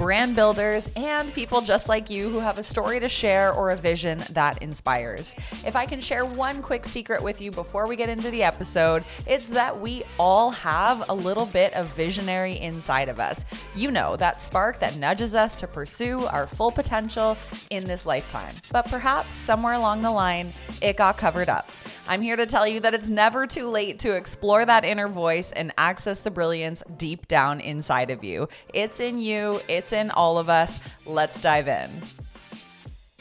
brand builders, and people just like you who have a story to share or a vision that inspires. If I can share one quick secret with you before we get into the episode, it's that we all have a little bit of visionary inside of us. You know, that spark that nudges us to pursue our full potential in this lifetime. But perhaps somewhere along the line, it got covered up. I'm here to tell you that it's never too late to explore that inner voice and access the brilliance deep down inside of you. It's in you, it's in all of us. Let's dive in.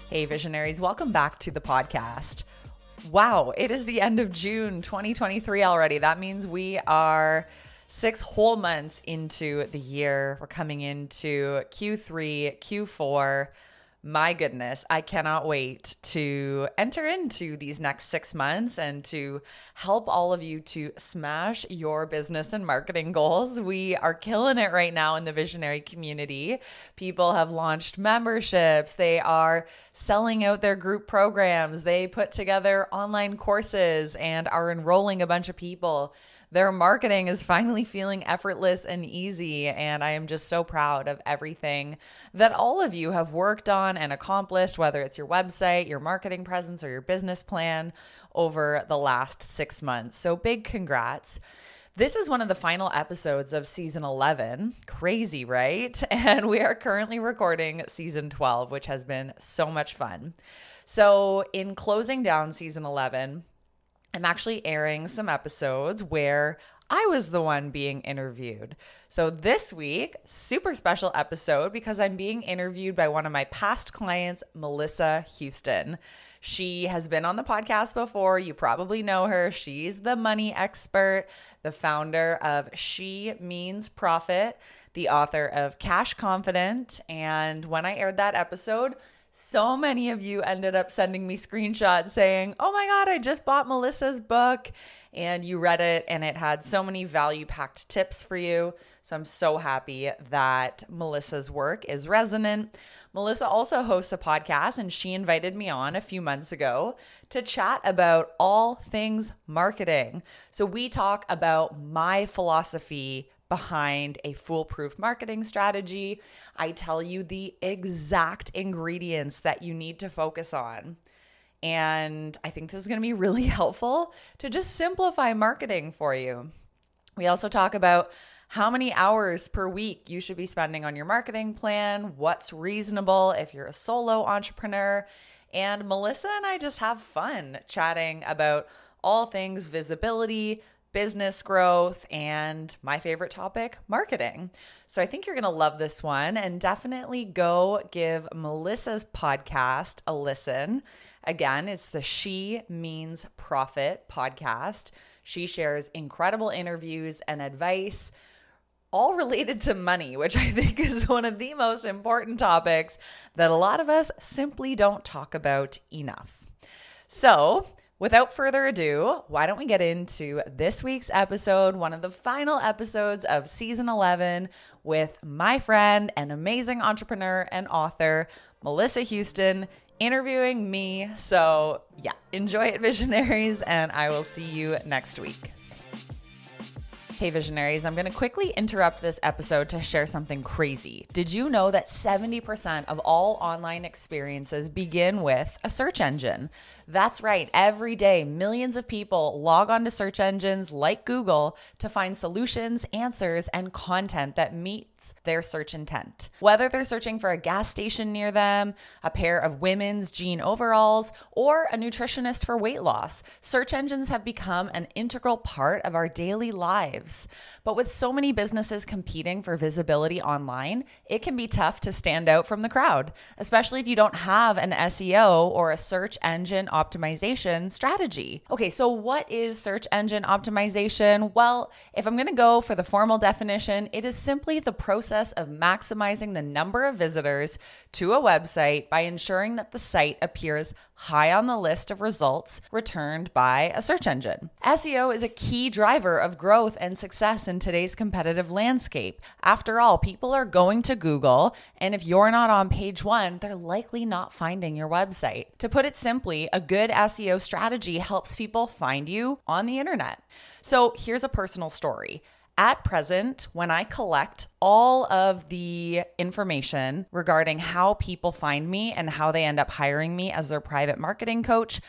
Hey, visionaries, welcome back to the podcast. Wow, it is the end of June 2023 already. That means we are six whole months into the year. We're coming into Q3, Q4 my goodness, I cannot wait to enter into these next six months and to help all of you to smash your business and marketing goals. We are killing it right now in the visionary community. People have launched memberships, they are selling out their group programs, they put together online courses and are enrolling a bunch of people their marketing is finally feeling effortless and easy. And I am just so proud of everything that all of you have worked on and accomplished, whether it's your website, your marketing presence, or your business plan over the last six months. So big congrats. This is one of the final episodes of season 11. Crazy, right? And we are currently recording season 12, which has been so much fun. So, in closing down season 11, I'm actually airing some episodes where I was the one being interviewed. So this week, super special episode because I'm being interviewed by one of my past clients, Melissa Houston. She has been on the podcast before. You probably know her. She's the money expert, the founder of She Means Profit, the author of Cash Confident. And when I aired that episode, so many of you ended up sending me screenshots saying, Oh my God, I just bought Melissa's book. And you read it, and it had so many value packed tips for you. So I'm so happy that Melissa's work is resonant. Melissa also hosts a podcast, and she invited me on a few months ago to chat about all things marketing. So we talk about my philosophy behind a foolproof marketing strategy. I tell you the exact ingredients that you need to focus on. And I think this is going to be really helpful to just simplify marketing for you. We also talk about how many hours per week you should be spending on your marketing plan, what's reasonable if you're a solo entrepreneur. And Melissa and I just have fun chatting about all things visibility, business growth, and my favorite topic, marketing. So I think you're going to love this one and definitely go give Melissa's podcast a listen. Again, it's the She Means Profit podcast. She shares incredible interviews and advice all related to money, which I think is one of the most important topics that a lot of us simply don't talk about enough. So, Without further ado, why don't we get into this week's episode, one of the final episodes of season 11, with my friend and amazing entrepreneur and author, Melissa Houston, interviewing me. So, yeah, enjoy it, visionaries, and I will see you next week. Hey, visionaries, I'm going to quickly interrupt this episode to share something crazy. Did you know that 70% of all online experiences begin with a search engine? That's right. Every day, millions of people log on to search engines like Google to find solutions, answers, and content that their search intent. Whether they're searching for a gas station near them, a pair of women's jean overalls, or a nutritionist for weight loss, search engines have become an integral part of our daily lives. But with so many businesses competing for visibility online, it can be tough to stand out from the crowd, especially if you don't have an SEO or a search engine optimization strategy. Okay, so what is search engine optimization? Well, if I'm going to go for the formal definition, it is simply the process of maximizing the number of visitors to a website by ensuring that the site appears high on the list of results returned by a search engine. SEO is a key driver of growth and success in today's competitive landscape. After all, people are going to Google, and if you're not on page one, they're likely not finding your website. To put it simply, a good SEO strategy helps people find you on the internet. So here's a personal story. At present, when I collect all of the information regarding how people find me and how they end up hiring me as their private marketing coach,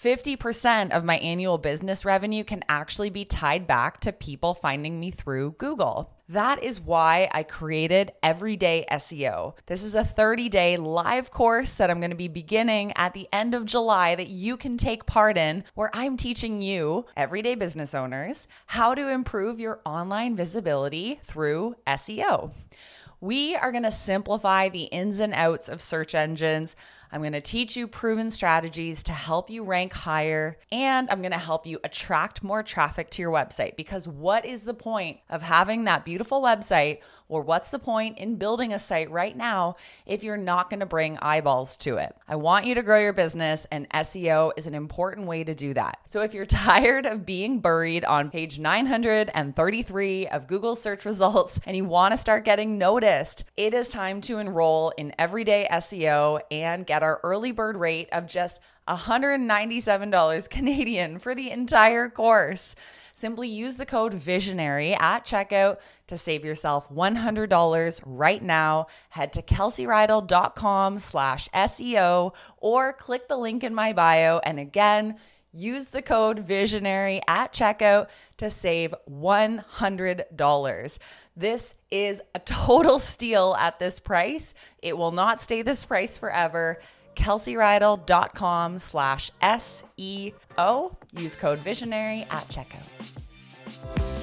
50% of my annual business revenue can actually be tied back to people finding me through Google. That is why I created Everyday SEO. This is a 30 day live course that I'm going to be beginning at the end of July that you can take part in, where I'm teaching you, everyday business owners, how to improve your online visibility through SEO. We are going to simplify the ins and outs of search engines. I'm going to teach you proven strategies to help you rank higher, and I'm going to help you attract more traffic to your website. Because what is the point of having that beautiful website, or what's the point in building a site right now if you're not going to bring eyeballs to it? I want you to grow your business, and SEO is an important way to do that. So if you're tired of being buried on page 933 of Google search results and you want to start getting noticed, it is time to enroll in everyday SEO and get our early bird rate of just $197 Canadian for the entire course. Simply use the code VISIONARY at checkout to save yourself $100 right now. Head to kelseyreidl.com slash SEO or click the link in my bio. And again, use the code VISIONARY at checkout to save $100. This is a total steal at this price. It will not stay this price forever kelseyreidl.com slash SEO. Use code visionary at checkout.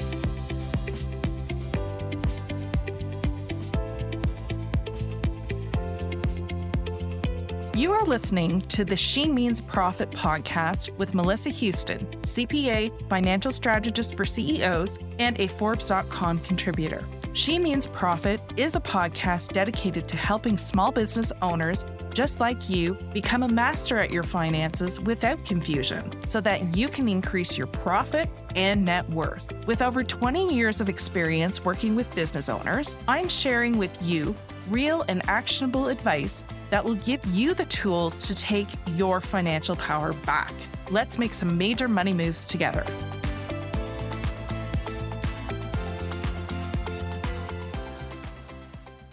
You are listening to the She Means Profit podcast with Melissa Houston, CPA, financial strategist for CEOs, and a Forbes.com contributor. She Means Profit is a podcast dedicated to helping small business owners just like you become a master at your finances without confusion so that you can increase your profit and net worth. With over 20 years of experience working with business owners, I'm sharing with you real and actionable advice that will give you the tools to take your financial power back. Let's make some major money moves together.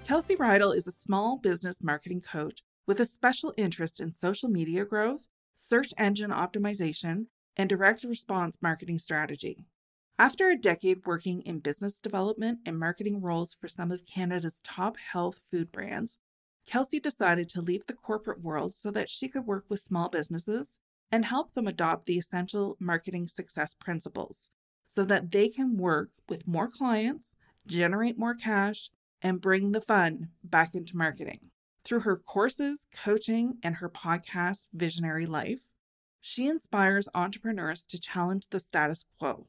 Kelsey Reidl is a small business marketing coach with a special interest in social media growth, search engine optimization, and direct response marketing strategy. After a decade working in business development and marketing roles for some of Canada's top health food brands, Kelsey decided to leave the corporate world so that she could work with small businesses and help them adopt the essential marketing success principles so that they can work with more clients, generate more cash, and bring the fun back into marketing. Through her courses, coaching, and her podcast, Visionary Life, she inspires entrepreneurs to challenge the status quo,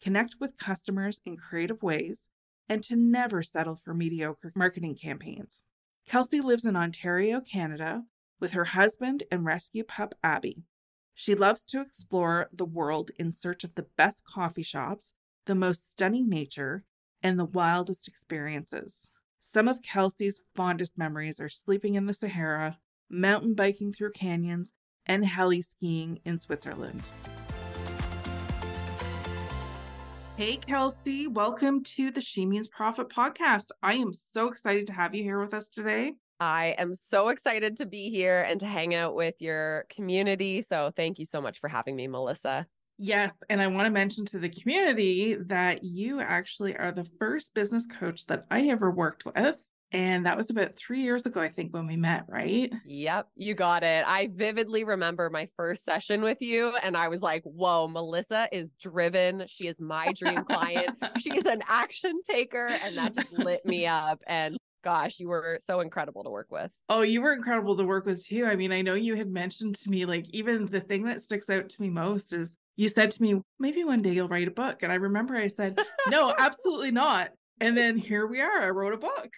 connect with customers in creative ways, and to never settle for mediocre marketing campaigns. Kelsey lives in Ontario, Canada, with her husband and rescue pup, Abby. She loves to explore the world in search of the best coffee shops, the most stunning nature, and the wildest experiences. Some of Kelsey's fondest memories are sleeping in the Sahara, mountain biking through canyons, and heli skiing in Switzerland. Hey, Kelsey, welcome to the She Means Profit podcast. I am so excited to have you here with us today. I am so excited to be here and to hang out with your community. So, thank you so much for having me, Melissa. Yes. And I want to mention to the community that you actually are the first business coach that I ever worked with. And that was about three years ago, I think, when we met, right? Yep, you got it. I vividly remember my first session with you, and I was like, whoa, Melissa is driven. She is my dream client. She's an action taker. And that just lit me up. And gosh, you were so incredible to work with. Oh, you were incredible to work with too. I mean, I know you had mentioned to me, like, even the thing that sticks out to me most is you said to me, maybe one day you'll write a book. And I remember I said, no, absolutely not. And then here we are. I wrote a book.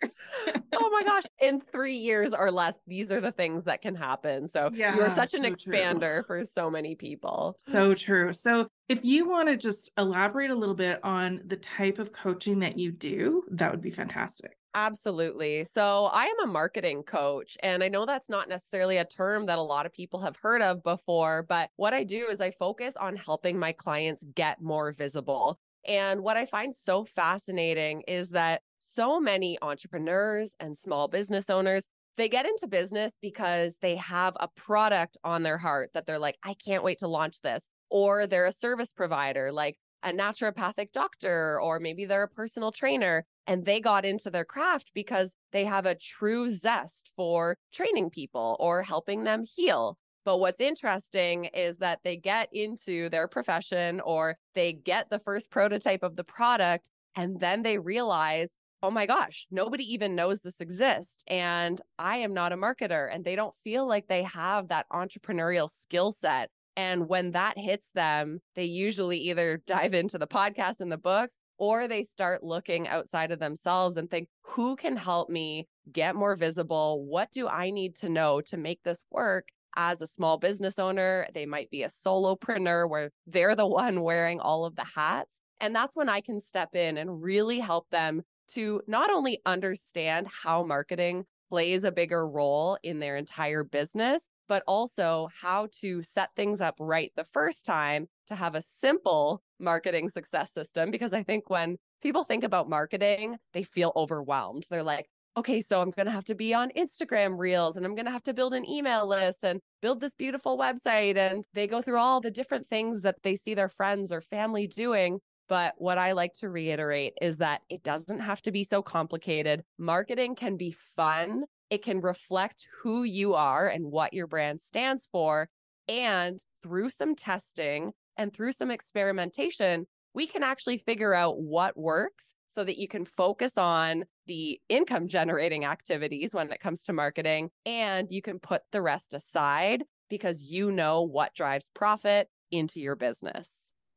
oh my gosh. In three years or less, these are the things that can happen. So yeah, you're such an so expander true. for so many people. So true. So if you want to just elaborate a little bit on the type of coaching that you do, that would be fantastic. Absolutely. So, I am a marketing coach, and I know that's not necessarily a term that a lot of people have heard of before, but what I do is I focus on helping my clients get more visible. And what I find so fascinating is that so many entrepreneurs and small business owners they get into business because they have a product on their heart that they're like, I can't wait to launch this. Or they're a service provider, like a naturopathic doctor, or maybe they're a personal trainer and they got into their craft because they have a true zest for training people or helping them heal. But what's interesting is that they get into their profession or they get the first prototype of the product and then they realize, oh my gosh, nobody even knows this exists. And I am not a marketer. And they don't feel like they have that entrepreneurial skill set. And when that hits them, they usually either dive into the podcast and the books or they start looking outside of themselves and think, who can help me get more visible? What do I need to know to make this work? As a small business owner, they might be a solopreneur where they're the one wearing all of the hats. And that's when I can step in and really help them to not only understand how marketing plays a bigger role in their entire business, but also how to set things up right the first time to have a simple marketing success system. Because I think when people think about marketing, they feel overwhelmed. They're like, okay, so I'm going to have to be on Instagram reels and I'm going to have to build an email list and build this beautiful website. And they go through all the different things that they see their friends or family doing. But what I like to reiterate is that it doesn't have to be so complicated. Marketing can be fun it can reflect who you are and what your brand stands for. And through some testing and through some experimentation, we can actually figure out what works so that you can focus on the income generating activities when it comes to marketing and you can put the rest aside because you know what drives profit into your business.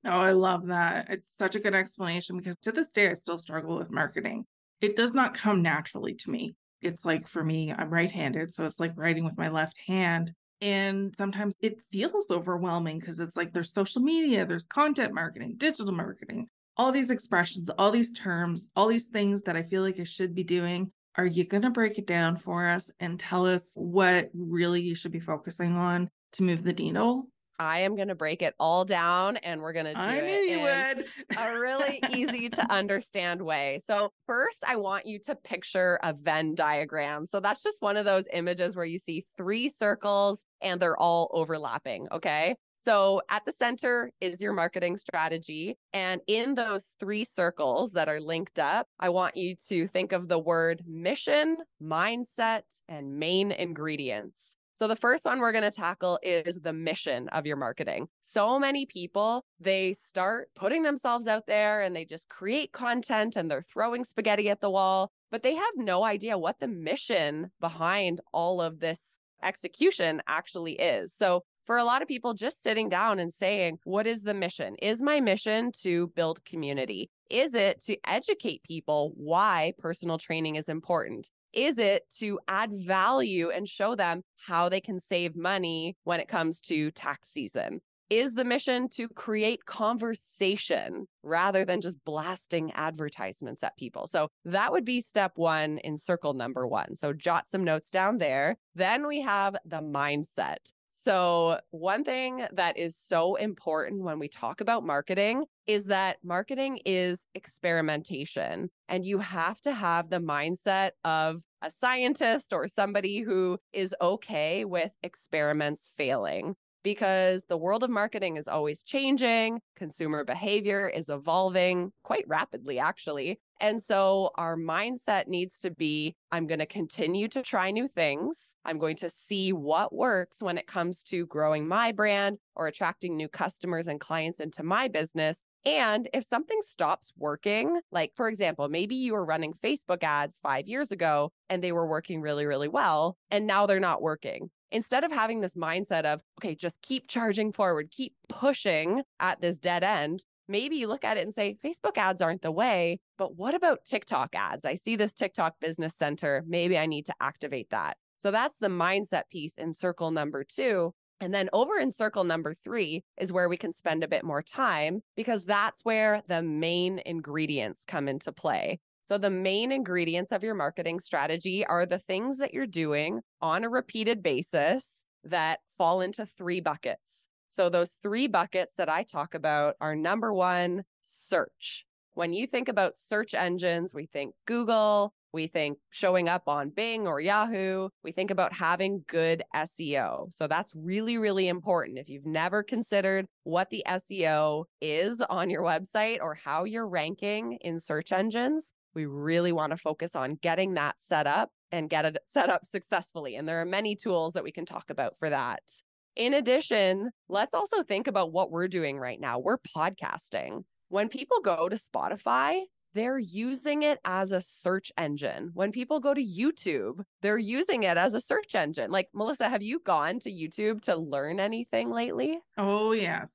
Oh, I love that. It's such a good explanation because to this day, I still struggle with marketing. It does not come naturally to me it's like for me, I'm right handed. So it's like writing with my left hand. And sometimes it feels overwhelming because it's like there's social media, there's content marketing, digital marketing, all these expressions, all these terms, all these things that I feel like I should be doing. Are you going to break it down for us and tell us what really you should be focusing on to move the needle? I am going to break it all down and we're going to do I it in would. a really easy to understand way. So, first, I want you to picture a Venn diagram. So, that's just one of those images where you see three circles and they're all overlapping. Okay. So, at the center is your marketing strategy. And in those three circles that are linked up, I want you to think of the word mission, mindset, and main ingredients. So, the first one we're going to tackle is the mission of your marketing. So many people, they start putting themselves out there and they just create content and they're throwing spaghetti at the wall, but they have no idea what the mission behind all of this execution actually is. So, for a lot of people, just sitting down and saying, What is the mission? Is my mission to build community? Is it to educate people why personal training is important? Is it to add value and show them how they can save money when it comes to tax season? Is the mission to create conversation rather than just blasting advertisements at people? So that would be step one in circle number one. So jot some notes down there. Then we have the mindset. So, one thing that is so important when we talk about marketing is that marketing is experimentation, and you have to have the mindset of a scientist or somebody who is okay with experiments failing because the world of marketing is always changing. Consumer behavior is evolving quite rapidly, actually. And so our mindset needs to be I'm going to continue to try new things. I'm going to see what works when it comes to growing my brand or attracting new customers and clients into my business. And if something stops working, like for example, maybe you were running Facebook ads five years ago and they were working really, really well, and now they're not working instead of having this mindset of, okay, just keep charging forward, keep pushing at this dead end, maybe you look at it and say, Facebook ads aren't the way, but what about TikTok ads? I see this TikTok business center. Maybe I need to activate that. So that's the mindset piece in circle number two. And then over in circle number three is where we can spend a bit more time because that's where the main ingredients come into play. So, the main ingredients of your marketing strategy are the things that you're doing on a repeated basis that fall into three buckets. So, those three buckets that I talk about are number one, search. When you think about search engines, we think Google, we think showing up on Bing or Yahoo. We think about having good SEO. So that's really, really important. If you've never considered what the SEO is on your website or how you're ranking in search engines, we really want to focus on getting that set up and get it set up successfully. And there are many tools that we can talk about for that. In addition, let's also think about what we're doing right now. We're podcasting. When people go to Spotify, they're using it as a search engine. When people go to YouTube, they're using it as a search engine. Like, Melissa, have you gone to YouTube to learn anything lately? Oh, yes.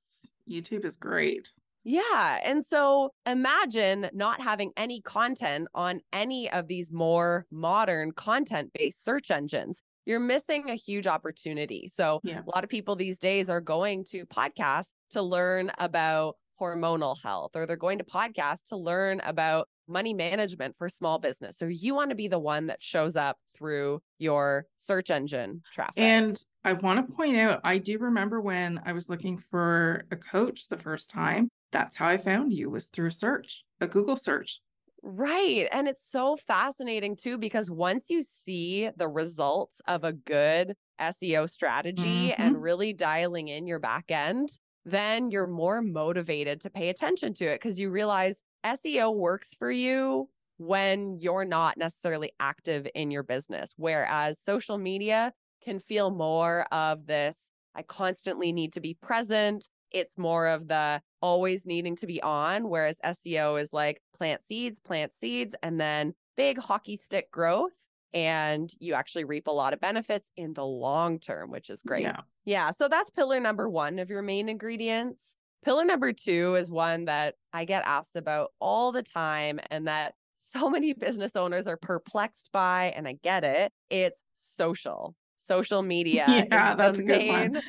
YouTube is great. Yeah. And so imagine not having any content on any of these more modern content based search engines. You're missing a huge opportunity. So, yeah. a lot of people these days are going to podcasts to learn about hormonal health, or they're going to podcasts to learn about money management for small business. So you want to be the one that shows up through your search engine traffic. And I want to point out, I do remember when I was looking for a coach the first time, that's how I found you was through search, a Google search. Right. And it's so fascinating too, because once you see the results of a good SEO strategy mm-hmm. and really dialing in your back end, then you're more motivated to pay attention to it because you realize SEO works for you when you're not necessarily active in your business. Whereas social media can feel more of this I constantly need to be present. It's more of the always needing to be on, whereas SEO is like plant seeds, plant seeds, and then big hockey stick growth and you actually reap a lot of benefits in the long term, which is great. Yeah. yeah. So that's pillar number one of your main ingredients. Pillar number two is one that I get asked about all the time and that so many business owners are perplexed by, and I get it. It's social. Social media yeah, that's the main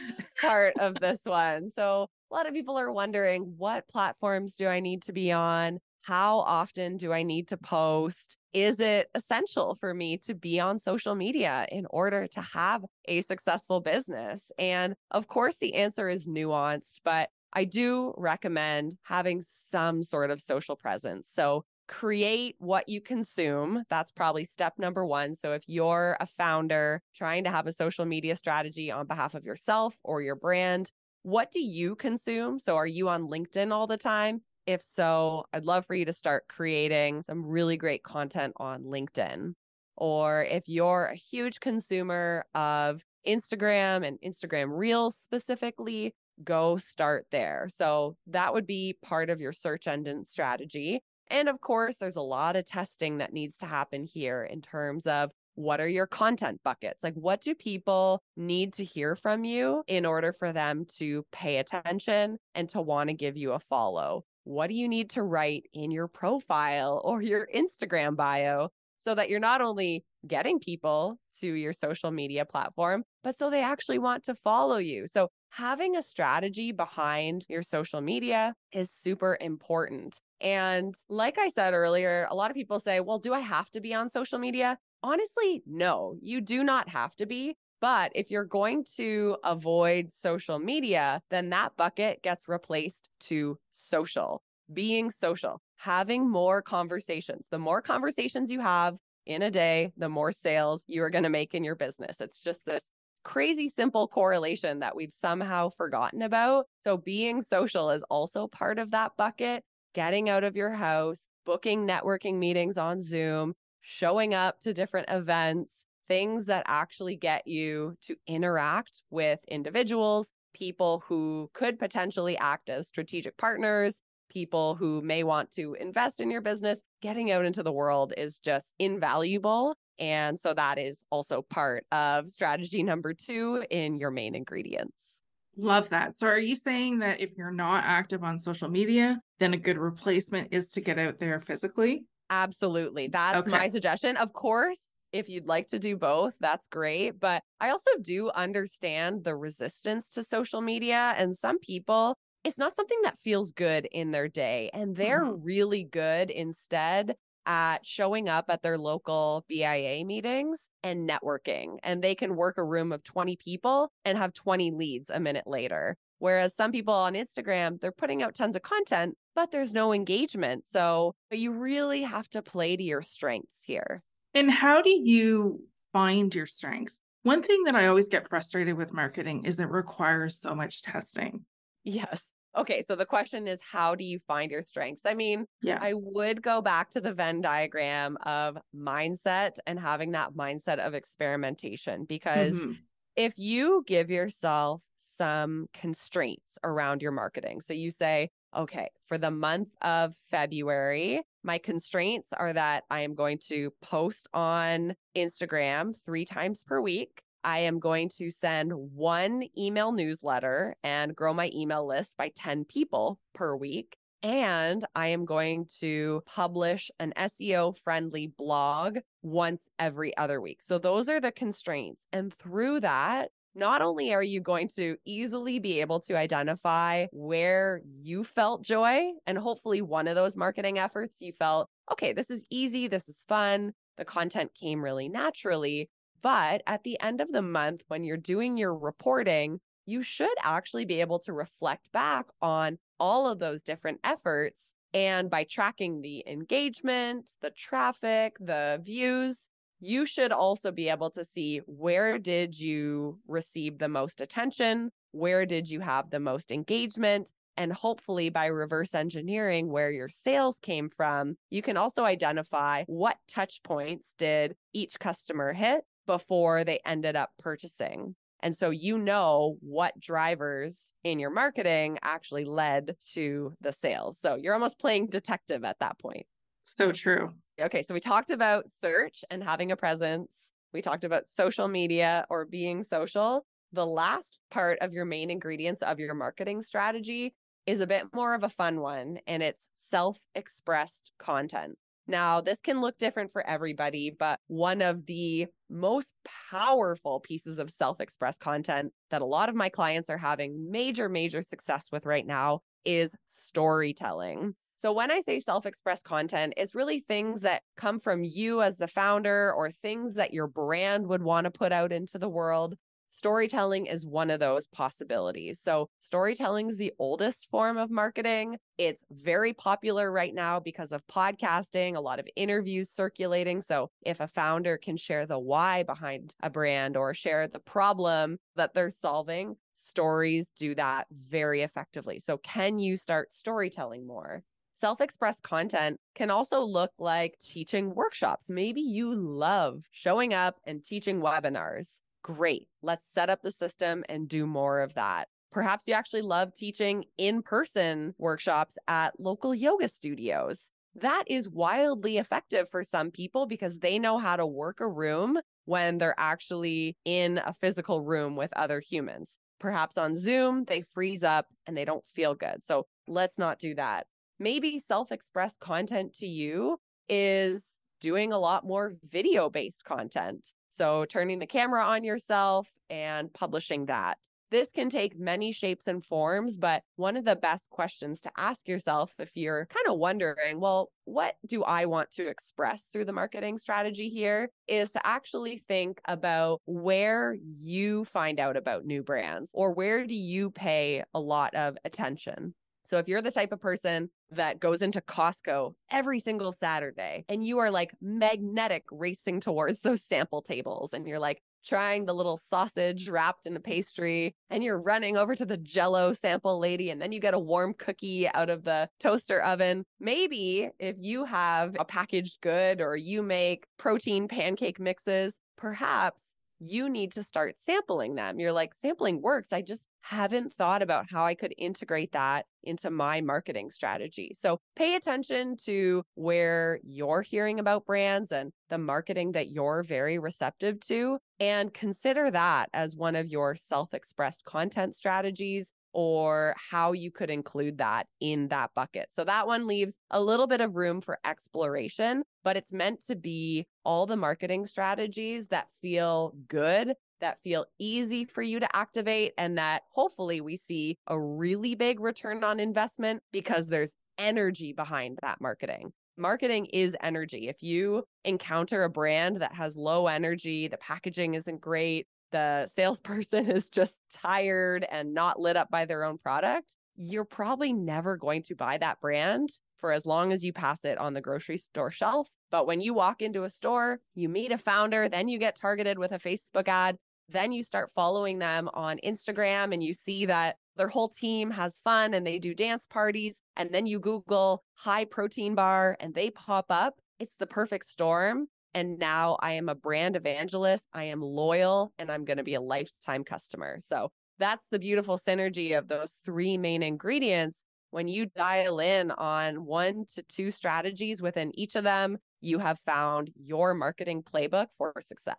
part of this one. So a lot of people are wondering what platforms do I need to be on? How often do I need to post? is it essential for me to be on social media in order to have a successful business? And of course, the answer is nuanced, but I do recommend having some sort of social presence. So create what you consume. That's probably step number one. So if you're a founder trying to have a social media strategy on behalf of yourself or your brand, what do you consume? So are you on LinkedIn all the time? If so, I'd love for you to start creating some really great content on LinkedIn. Or if you're a huge consumer of Instagram and Instagram Reels specifically, go start there. So that would be part of your search engine strategy. And of course, there's a lot of testing that needs to happen here in terms of what are your content buckets? Like, what do people need to hear from you in order for them to pay attention and to want to give you a follow? what do you need to write in your profile or your Instagram bio so that you're not only getting people to your social media platform, but so they actually want to follow you. So, having a strategy behind your social media is super important. And like I said earlier, a lot of people say, well, do I have to be on social media? Honestly, no, you do not have to be. But if you're going to avoid social media, then that bucket gets replaced to social, being social, having more conversations. The more conversations you have in a day, the more sales you are going to make in your business. It's just this crazy simple correlation that we've somehow forgotten about. So, being social is also part of that bucket, getting out of your house, booking networking meetings on Zoom, showing up to different events, things that actually get you to interact with individuals, people who could potentially act as strategic partners, people who may want to invest in your business. Getting out into the world is just invaluable. And so that is also part of strategy number two in your main ingredients. Love that. So, are you saying that if you're not active on social media, then a good replacement is to get out there physically? Absolutely. That's okay. my suggestion. Of course, if you'd like to do both, that's great. But I also do understand the resistance to social media. And some people, it's not something that feels good in their day. And they're mm-hmm. really good instead at showing up at their local BIA meetings and networking. And they can work a room of 20 people and have 20 leads a minute later. Whereas some people on Instagram, they're putting out tons of content, but there's no engagement. So you really have to play to your strengths here. And how do you find your strengths? One thing that I always get frustrated with marketing is it requires so much testing. Yes. Okay, so the question is how do you find your strengths? I mean, yeah. I would go back to the Venn diagram of mindset and having that mindset of experimentation because mm-hmm. if you give yourself some constraints around your marketing. So you say, okay, for the month of February, my constraints are that I am going to post on Instagram three times per week. I am going to send one email newsletter and grow my email list by 10 people per week. And I am going to publish an SEO friendly blog once every other week. So those are the constraints. And through that, not only are you going to easily be able to identify where you felt joy, and hopefully one of those marketing efforts you felt, okay, this is easy, this is fun, the content came really naturally. But at the end of the month, when you're doing your reporting, you should actually be able to reflect back on all of those different efforts. And by tracking the engagement, the traffic, the views, you should also be able to see where did you receive the most attention where did you have the most engagement and hopefully by reverse engineering where your sales came from you can also identify what touch points did each customer hit before they ended up purchasing and so you know what drivers in your marketing actually led to the sales so you're almost playing detective at that point so true Okay, so we talked about search and having a presence. We talked about social media or being social. The last part of your main ingredients of your marketing strategy is a bit more of a fun one, and it's self expressed content. Now, this can look different for everybody, but one of the most powerful pieces of self expressed content that a lot of my clients are having major, major success with right now is storytelling. So when I say self expressed content, it's really things that come from you as the founder or things that your brand would want to put out into the world. Storytelling is one of those possibilities. So, storytelling is the oldest form of marketing. It's very popular right now because of podcasting, a lot of interviews circulating. So, if a founder can share the why behind a brand or share the problem that they're solving, stories do that very effectively. So, can you start storytelling more? Self expressed content can also look like teaching workshops. Maybe you love showing up and teaching webinars. Great. Let's set up the system and do more of that. Perhaps you actually love teaching in person workshops at local yoga studios. That is wildly effective for some people because they know how to work a room when they're actually in a physical room with other humans. Perhaps on Zoom, they freeze up and they don't feel good. So let's not do that maybe self expressed content to you is doing a lot more video based content. So, turning the camera on yourself and publishing that. This can take many shapes and forms, but one of the best questions to ask yourself if you're kind of wondering, well, what do I want to express through the marketing strategy here is to actually think about where you find out about new brands or where do you pay a lot of attention. So if you're the type of person that goes into Costco every single Saturday and you are like magnetic racing towards those sample tables and you're like trying the little sausage wrapped in a pastry and you're running over to the jello sample lady and then you get a warm cookie out of the toaster oven. Maybe if you have a packaged good or you make protein pancake mixes, perhaps you need to start sampling them. You're like, sampling works. I just haven't thought about how I could integrate that into my marketing strategy. So pay attention to where you're hearing about brands and the marketing that you're very receptive to, and consider that as one of your self expressed content strategies or how you could include that in that bucket. So that one leaves a little bit of room for exploration, but it's meant to be all the marketing strategies that feel good, that feel easy for you to activate, and that hopefully we see a really big return on investment because there's energy behind that marketing. Marketing is energy. If you encounter a brand that has low energy, the packaging isn't great, the salesperson is just tired and not lit up by their own product, you're probably never going to buy that brand for as long as you pass it on the grocery store shelf. But when you walk into a store, you meet a founder, then you get targeted with a Facebook ad, then you start following them on Instagram and you see that their whole team has fun and they do dance parties. And then you Google high protein bar and they pop up. It's the perfect storm and now I am a brand evangelist. I am loyal and I'm going to be a lifetime customer. So that's the beautiful synergy of those three main ingredients. When you dial in on one to two strategies within each of them, you have found your marketing playbook for success.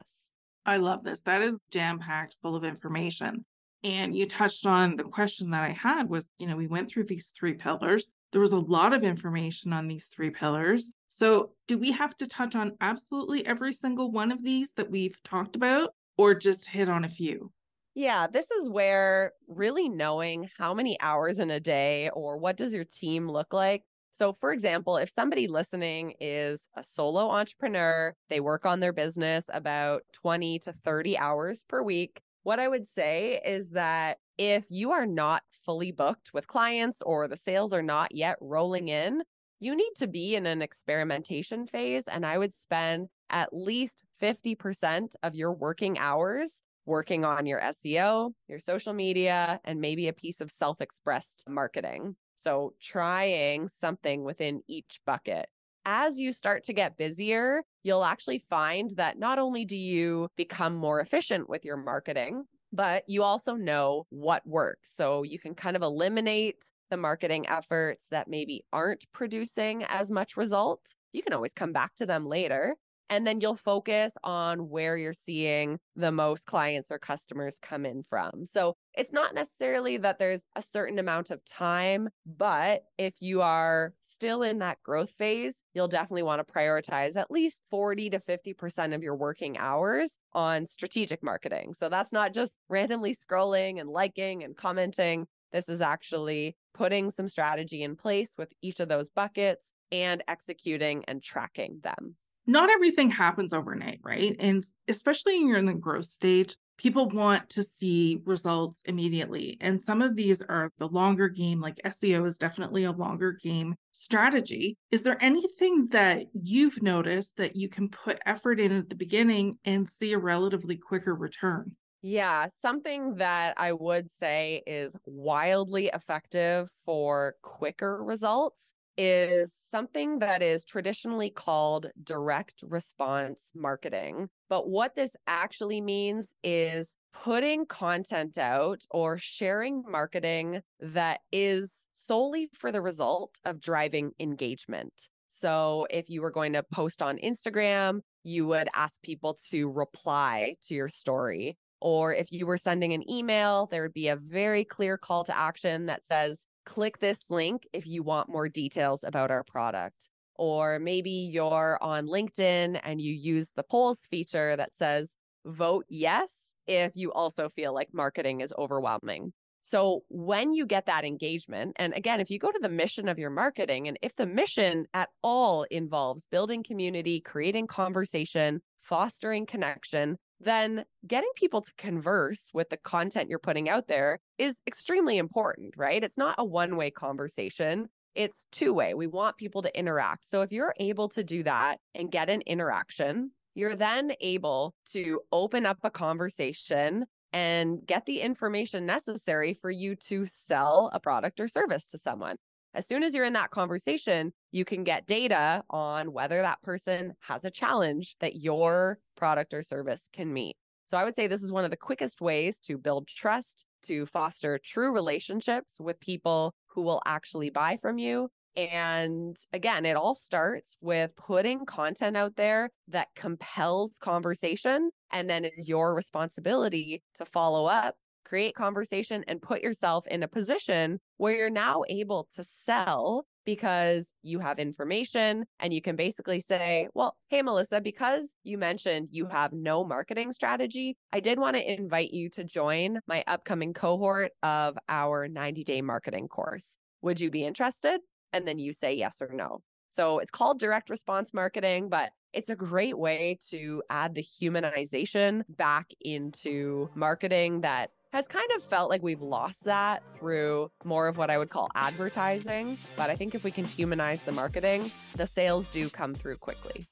I love this. That is jam packed full of information. And you touched on the question that I had was, you know, we went through these three pillars. There was a lot of information on these three pillars. So, do we have to touch on absolutely every single one of these that we've talked about or just hit on a few? Yeah, this is where really knowing how many hours in a day or what does your team look like. So, for example, if somebody listening is a solo entrepreneur, they work on their business about 20 to 30 hours per week. What I would say is that if you are not fully booked with clients or the sales are not yet rolling in, you need to be in an experimentation phase. And I would spend at least 50% of your working hours working on your SEO, your social media, and maybe a piece of self expressed marketing. So trying something within each bucket. As you start to get busier, you'll actually find that not only do you become more efficient with your marketing, but you also know what works. So you can kind of eliminate the marketing efforts that maybe aren't producing as much results, you can always come back to them later. And then you'll focus on where you're seeing the most clients or customers come in from. So it's not necessarily that there's a certain amount of time, but if you are still in that growth phase, you'll definitely want to prioritize at least 40 to 50% of your working hours on strategic marketing. So that's not just randomly scrolling and liking and commenting. This is actually putting some strategy in place with each of those buckets and executing and tracking them. Not everything happens overnight, right? And especially when you're in the growth stage, people want to see results immediately. And some of these are the longer game, like SEO is definitely a longer game strategy. Is there anything that you've noticed that you can put effort in at the beginning and see a relatively quicker return? Yeah, something that I would say is wildly effective for quicker results is something that is traditionally called direct response marketing. But what this actually means is putting content out or sharing marketing that is solely for the result of driving engagement. So if you were going to post on Instagram, you would ask people to reply to your story. Or if you were sending an email, there would be a very clear call to action that says, click this link if you want more details about our product. Or maybe you're on LinkedIn and you use the polls feature that says, vote yes if you also feel like marketing is overwhelming. So when you get that engagement, and again, if you go to the mission of your marketing, and if the mission at all involves building community, creating conversation, fostering connection, then getting people to converse with the content you're putting out there is extremely important, right? It's not a one way conversation. It's two way. We want people to interact. So if you're able to do that and get an interaction, you're then able to open up a conversation and get the information necessary for you to sell a product or service to someone. As soon as you're in that conversation, you can get data on whether that person has a challenge that your product or service can meet. So I would say this is one of the quickest ways to build trust, to foster true relationships with people who will actually buy from you. And again, it all starts with putting content out there that compels conversation. And then it's your responsibility to follow up, create conversation, and put yourself in a position where you're now able to sell because you have information and you can basically say, well, hey, Melissa, because you mentioned you have no marketing strategy, I did want to invite you to join my upcoming cohort of our 90 day marketing course. Would you be interested? And then you say yes or no. So it's called direct response marketing, but it's a great way to add the humanization back into marketing that has kind of felt like we've lost that through more of what I would call advertising. But I think if we can humanize the marketing, the sales do come through quickly.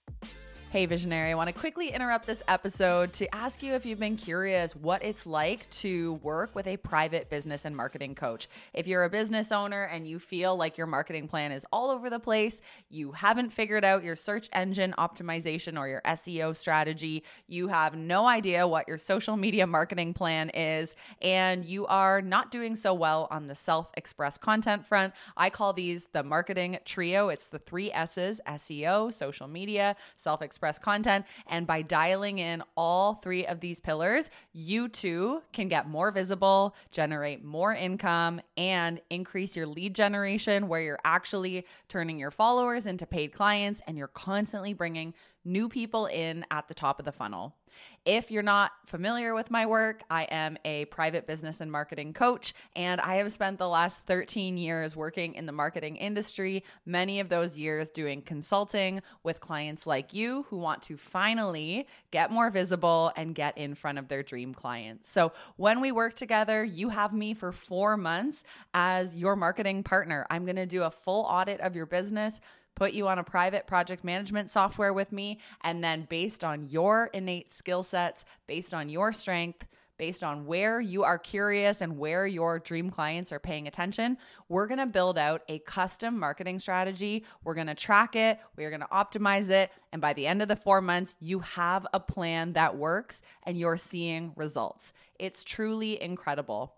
Hey, Visionary, I want to quickly interrupt this episode to ask you if you've been curious what it's like to work with a private business and marketing coach. If you're a business owner and you feel like your marketing plan is all over the place, you haven't figured out your search engine optimization or your SEO strategy, you have no idea what your social media marketing plan is, and you are not doing so well on the self express content front, I call these the marketing trio. It's the three S's SEO, social media, self express express content. And by dialing in all three of these pillars, you too can get more visible, generate more income, and increase your lead generation where you're actually turning your followers into paid clients and you're constantly bringing new people in at the top of the funnel. If you're not familiar with my work, I am a private business and marketing coach, and I have spent the last 13 years working in the marketing industry, many of those years doing consulting with clients like you who want to finally get more visible and get in front of their dream clients. So when we work together, you have me for four months as your marketing partner. I'm to do a full audit of your business put you on a private project management software with me. And then, based on your innate skill sets, based on your strength, based on where you are curious and where your dream clients are paying attention, we're gonna build out a custom marketing strategy. We're gonna track it, we're gonna optimize it. And by the end of the four months, you have a plan that works and you're seeing results. It's truly incredible.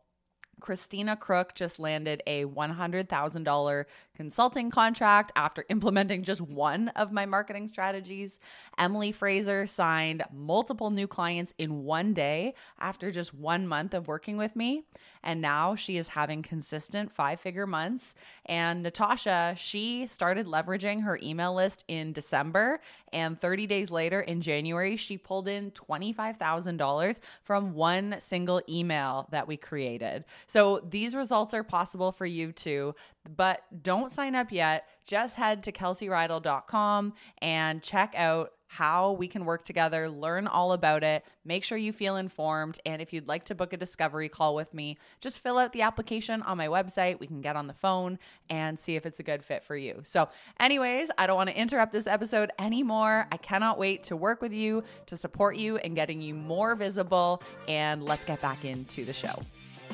Christina Crook just landed a $100,000 consulting contract after implementing just one of my marketing strategies. Emily Fraser signed multiple new clients in one day after just one month of working with me. And now she is having consistent five figure months. And Natasha, she started leveraging her email list in December. And 30 days later in January, she pulled in $25,000 from one single email that we created. So these results are possible for you too. But don't sign up yet. Just head to kelseyreidl.com and check out how we can work together, learn all about it, make sure you feel informed. And if you'd like to book a discovery call with me, just fill out the application on my website. We can get on the phone and see if it's a good fit for you. So, anyways, I don't want to interrupt this episode anymore. I cannot wait to work with you, to support you, and getting you more visible. And let's get back into the show.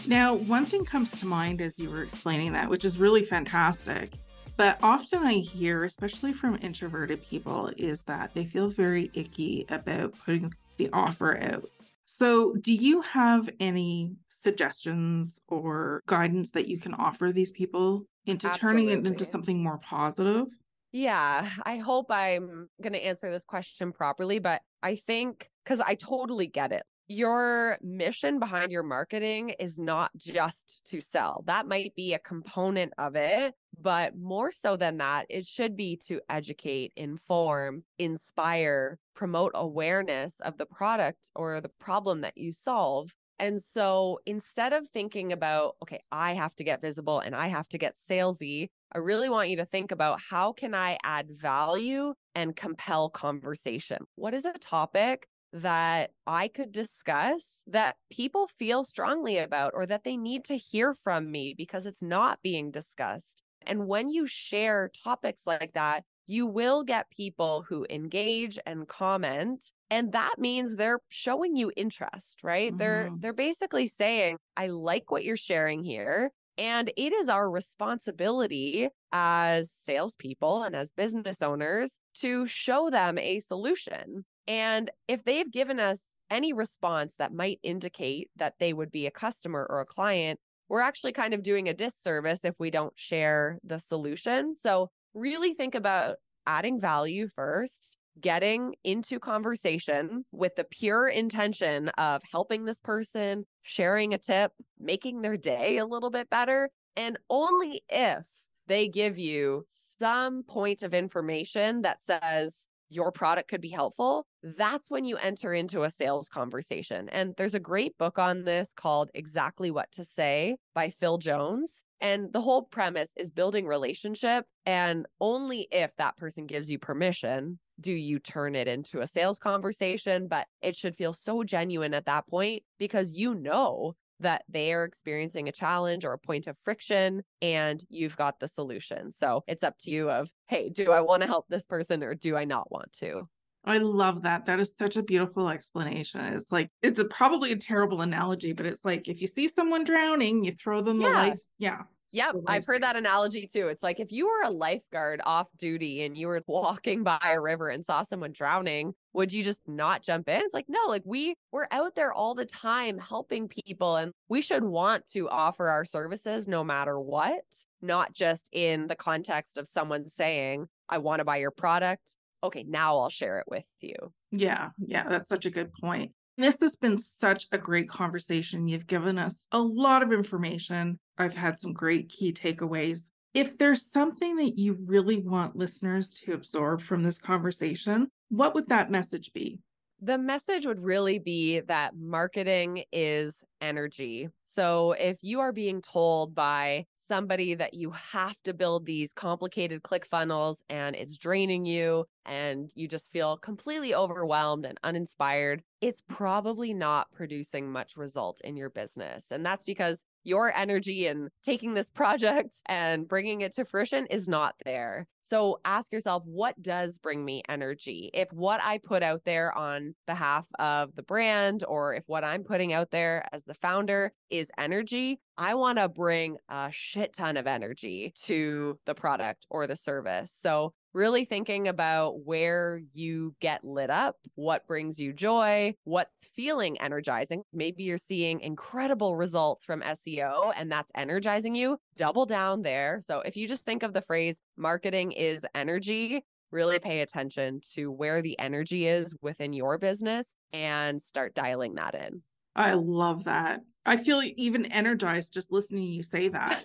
Now, one thing comes to mind as you were explaining that, which is really fantastic. But often I hear, especially from introverted people, is that they feel very icky about putting the offer out. So, do you have any suggestions or guidance that you can offer these people into Absolutely. turning it into something more positive? Yeah, I hope I'm going to answer this question properly, but I think because I totally get it your mission behind your marketing is not just to sell. That might be a component of it, but more so than that, it should be to educate, inform, inspire, promote awareness of the product or the problem that you solve. And so instead of thinking about, okay, I have to get visible and I have to get salesy, I really want you to think about how can I add value and compel conversation? What is a topic that I could discuss that people feel strongly about or that they need to hear from me because it's not being discussed. And when you share topics like that, you will get people who engage and comment and that means they're showing you interest right mm-hmm. they're they're basically saying i like what you're sharing here and it is our responsibility as salespeople and as business owners to show them a solution and if they've given us any response that might indicate that they would be a customer or a client, we're actually kind of doing a disservice if we don't share the solution. So, really think about adding value first, getting into conversation with the pure intention of helping this person, sharing a tip, making their day a little bit better. And only if they give you some point of information that says, your product could be helpful, that's when you enter into a sales conversation. And there's a great book on this called Exactly What to Say by Phil Jones. And the whole premise is building relationship. And only if that person gives you permission do you turn it into a sales conversation. But it should feel so genuine at that point because you know that they are experiencing a challenge or a point of friction and you've got the solution. So it's up to you of, hey, do I want to help this person or do I not want to? I love that. That is such a beautiful explanation. It's like it's a, probably a terrible analogy, but it's like if you see someone drowning, you throw them Yeah. the life. Yeah. Yep, I've heard that analogy too. It's like if you were a lifeguard off duty and you were walking by a river and saw someone drowning, would you just not jump in? It's like no, like we we're out there all the time helping people and we should want to offer our services no matter what, not just in the context of someone saying, "I want to buy your product." Okay, now I'll share it with you. Yeah. Yeah. That's such a good point. This has been such a great conversation. You've given us a lot of information. I've had some great key takeaways. If there's something that you really want listeners to absorb from this conversation, what would that message be? The message would really be that marketing is energy. So if you are being told by somebody that you have to build these complicated click funnels and it's draining you and you just feel completely overwhelmed and uninspired, it's probably not producing much result in your business. And that's because your energy and taking this project and bringing it to fruition is not there. So ask yourself, what does bring me energy? If what I put out there on behalf of the brand, or if what I'm putting out there as the founder is energy, I want to bring a shit ton of energy to the product or the service. So really thinking about where you get lit up, what brings you joy, what's feeling energizing. Maybe you're seeing incredible results from SEO and that's energizing you. Double down there. So if you just think of the phrase marketing is energy, really pay attention to where the energy is within your business and start dialing that in. I love that. I feel even energized just listening to you say that.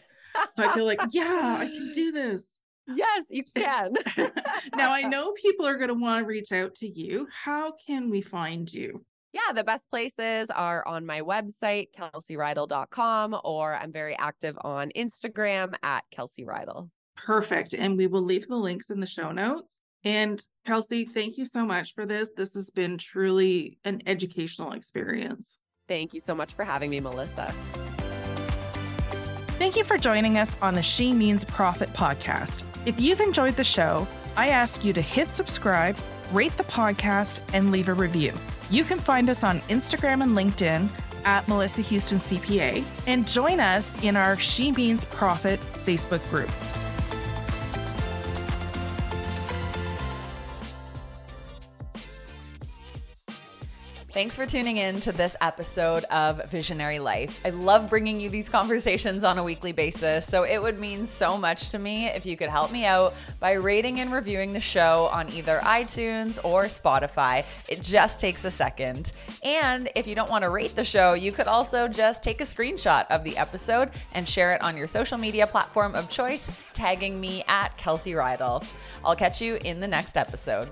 So I feel like, yeah, I can do this. Yes, you can. now I know people are going to want to reach out to you. How can we find you? Yeah, the best places are on my website, kelseyreidl.com, or I'm very active on Instagram at Kelsey Reidl. Perfect. And we will leave the links in the show notes. And Kelsey, thank you so much for this. This has been truly an educational experience. Thank you so much for having me, Melissa. Thank you for joining us on the She Means Profit podcast. If you've enjoyed the show, I ask you to hit subscribe, rate the podcast, and leave a review. You can find us on Instagram and LinkedIn at Melissa Houston CPA and join us in our She Means Profit Facebook group. Thanks for tuning in to this episode of Visionary Life. I love bringing you these conversations on a weekly basis, so it would mean so much to me if you could help me out by rating and reviewing the show on either iTunes or Spotify. It just takes a second. And if you don't want to rate the show, you could also just take a screenshot of the episode and share it on your social media platform of choice, tagging me at Kelsey Reidl. I'll catch you in the next episode.